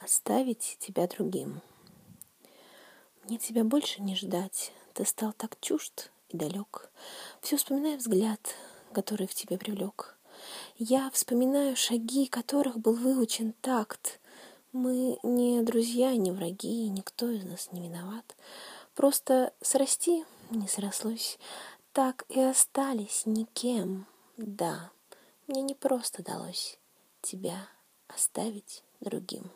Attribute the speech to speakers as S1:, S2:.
S1: оставить тебя другим. Мне тебя больше не ждать, ты стал так чужд и далек. Все вспоминаю взгляд, который в тебе привлек. Я вспоминаю шаги, которых был выучен такт. Мы не друзья, не враги, никто из нас не виноват. Просто срасти не срослось, так и остались никем. Да, мне не просто далось тебя оставить другим.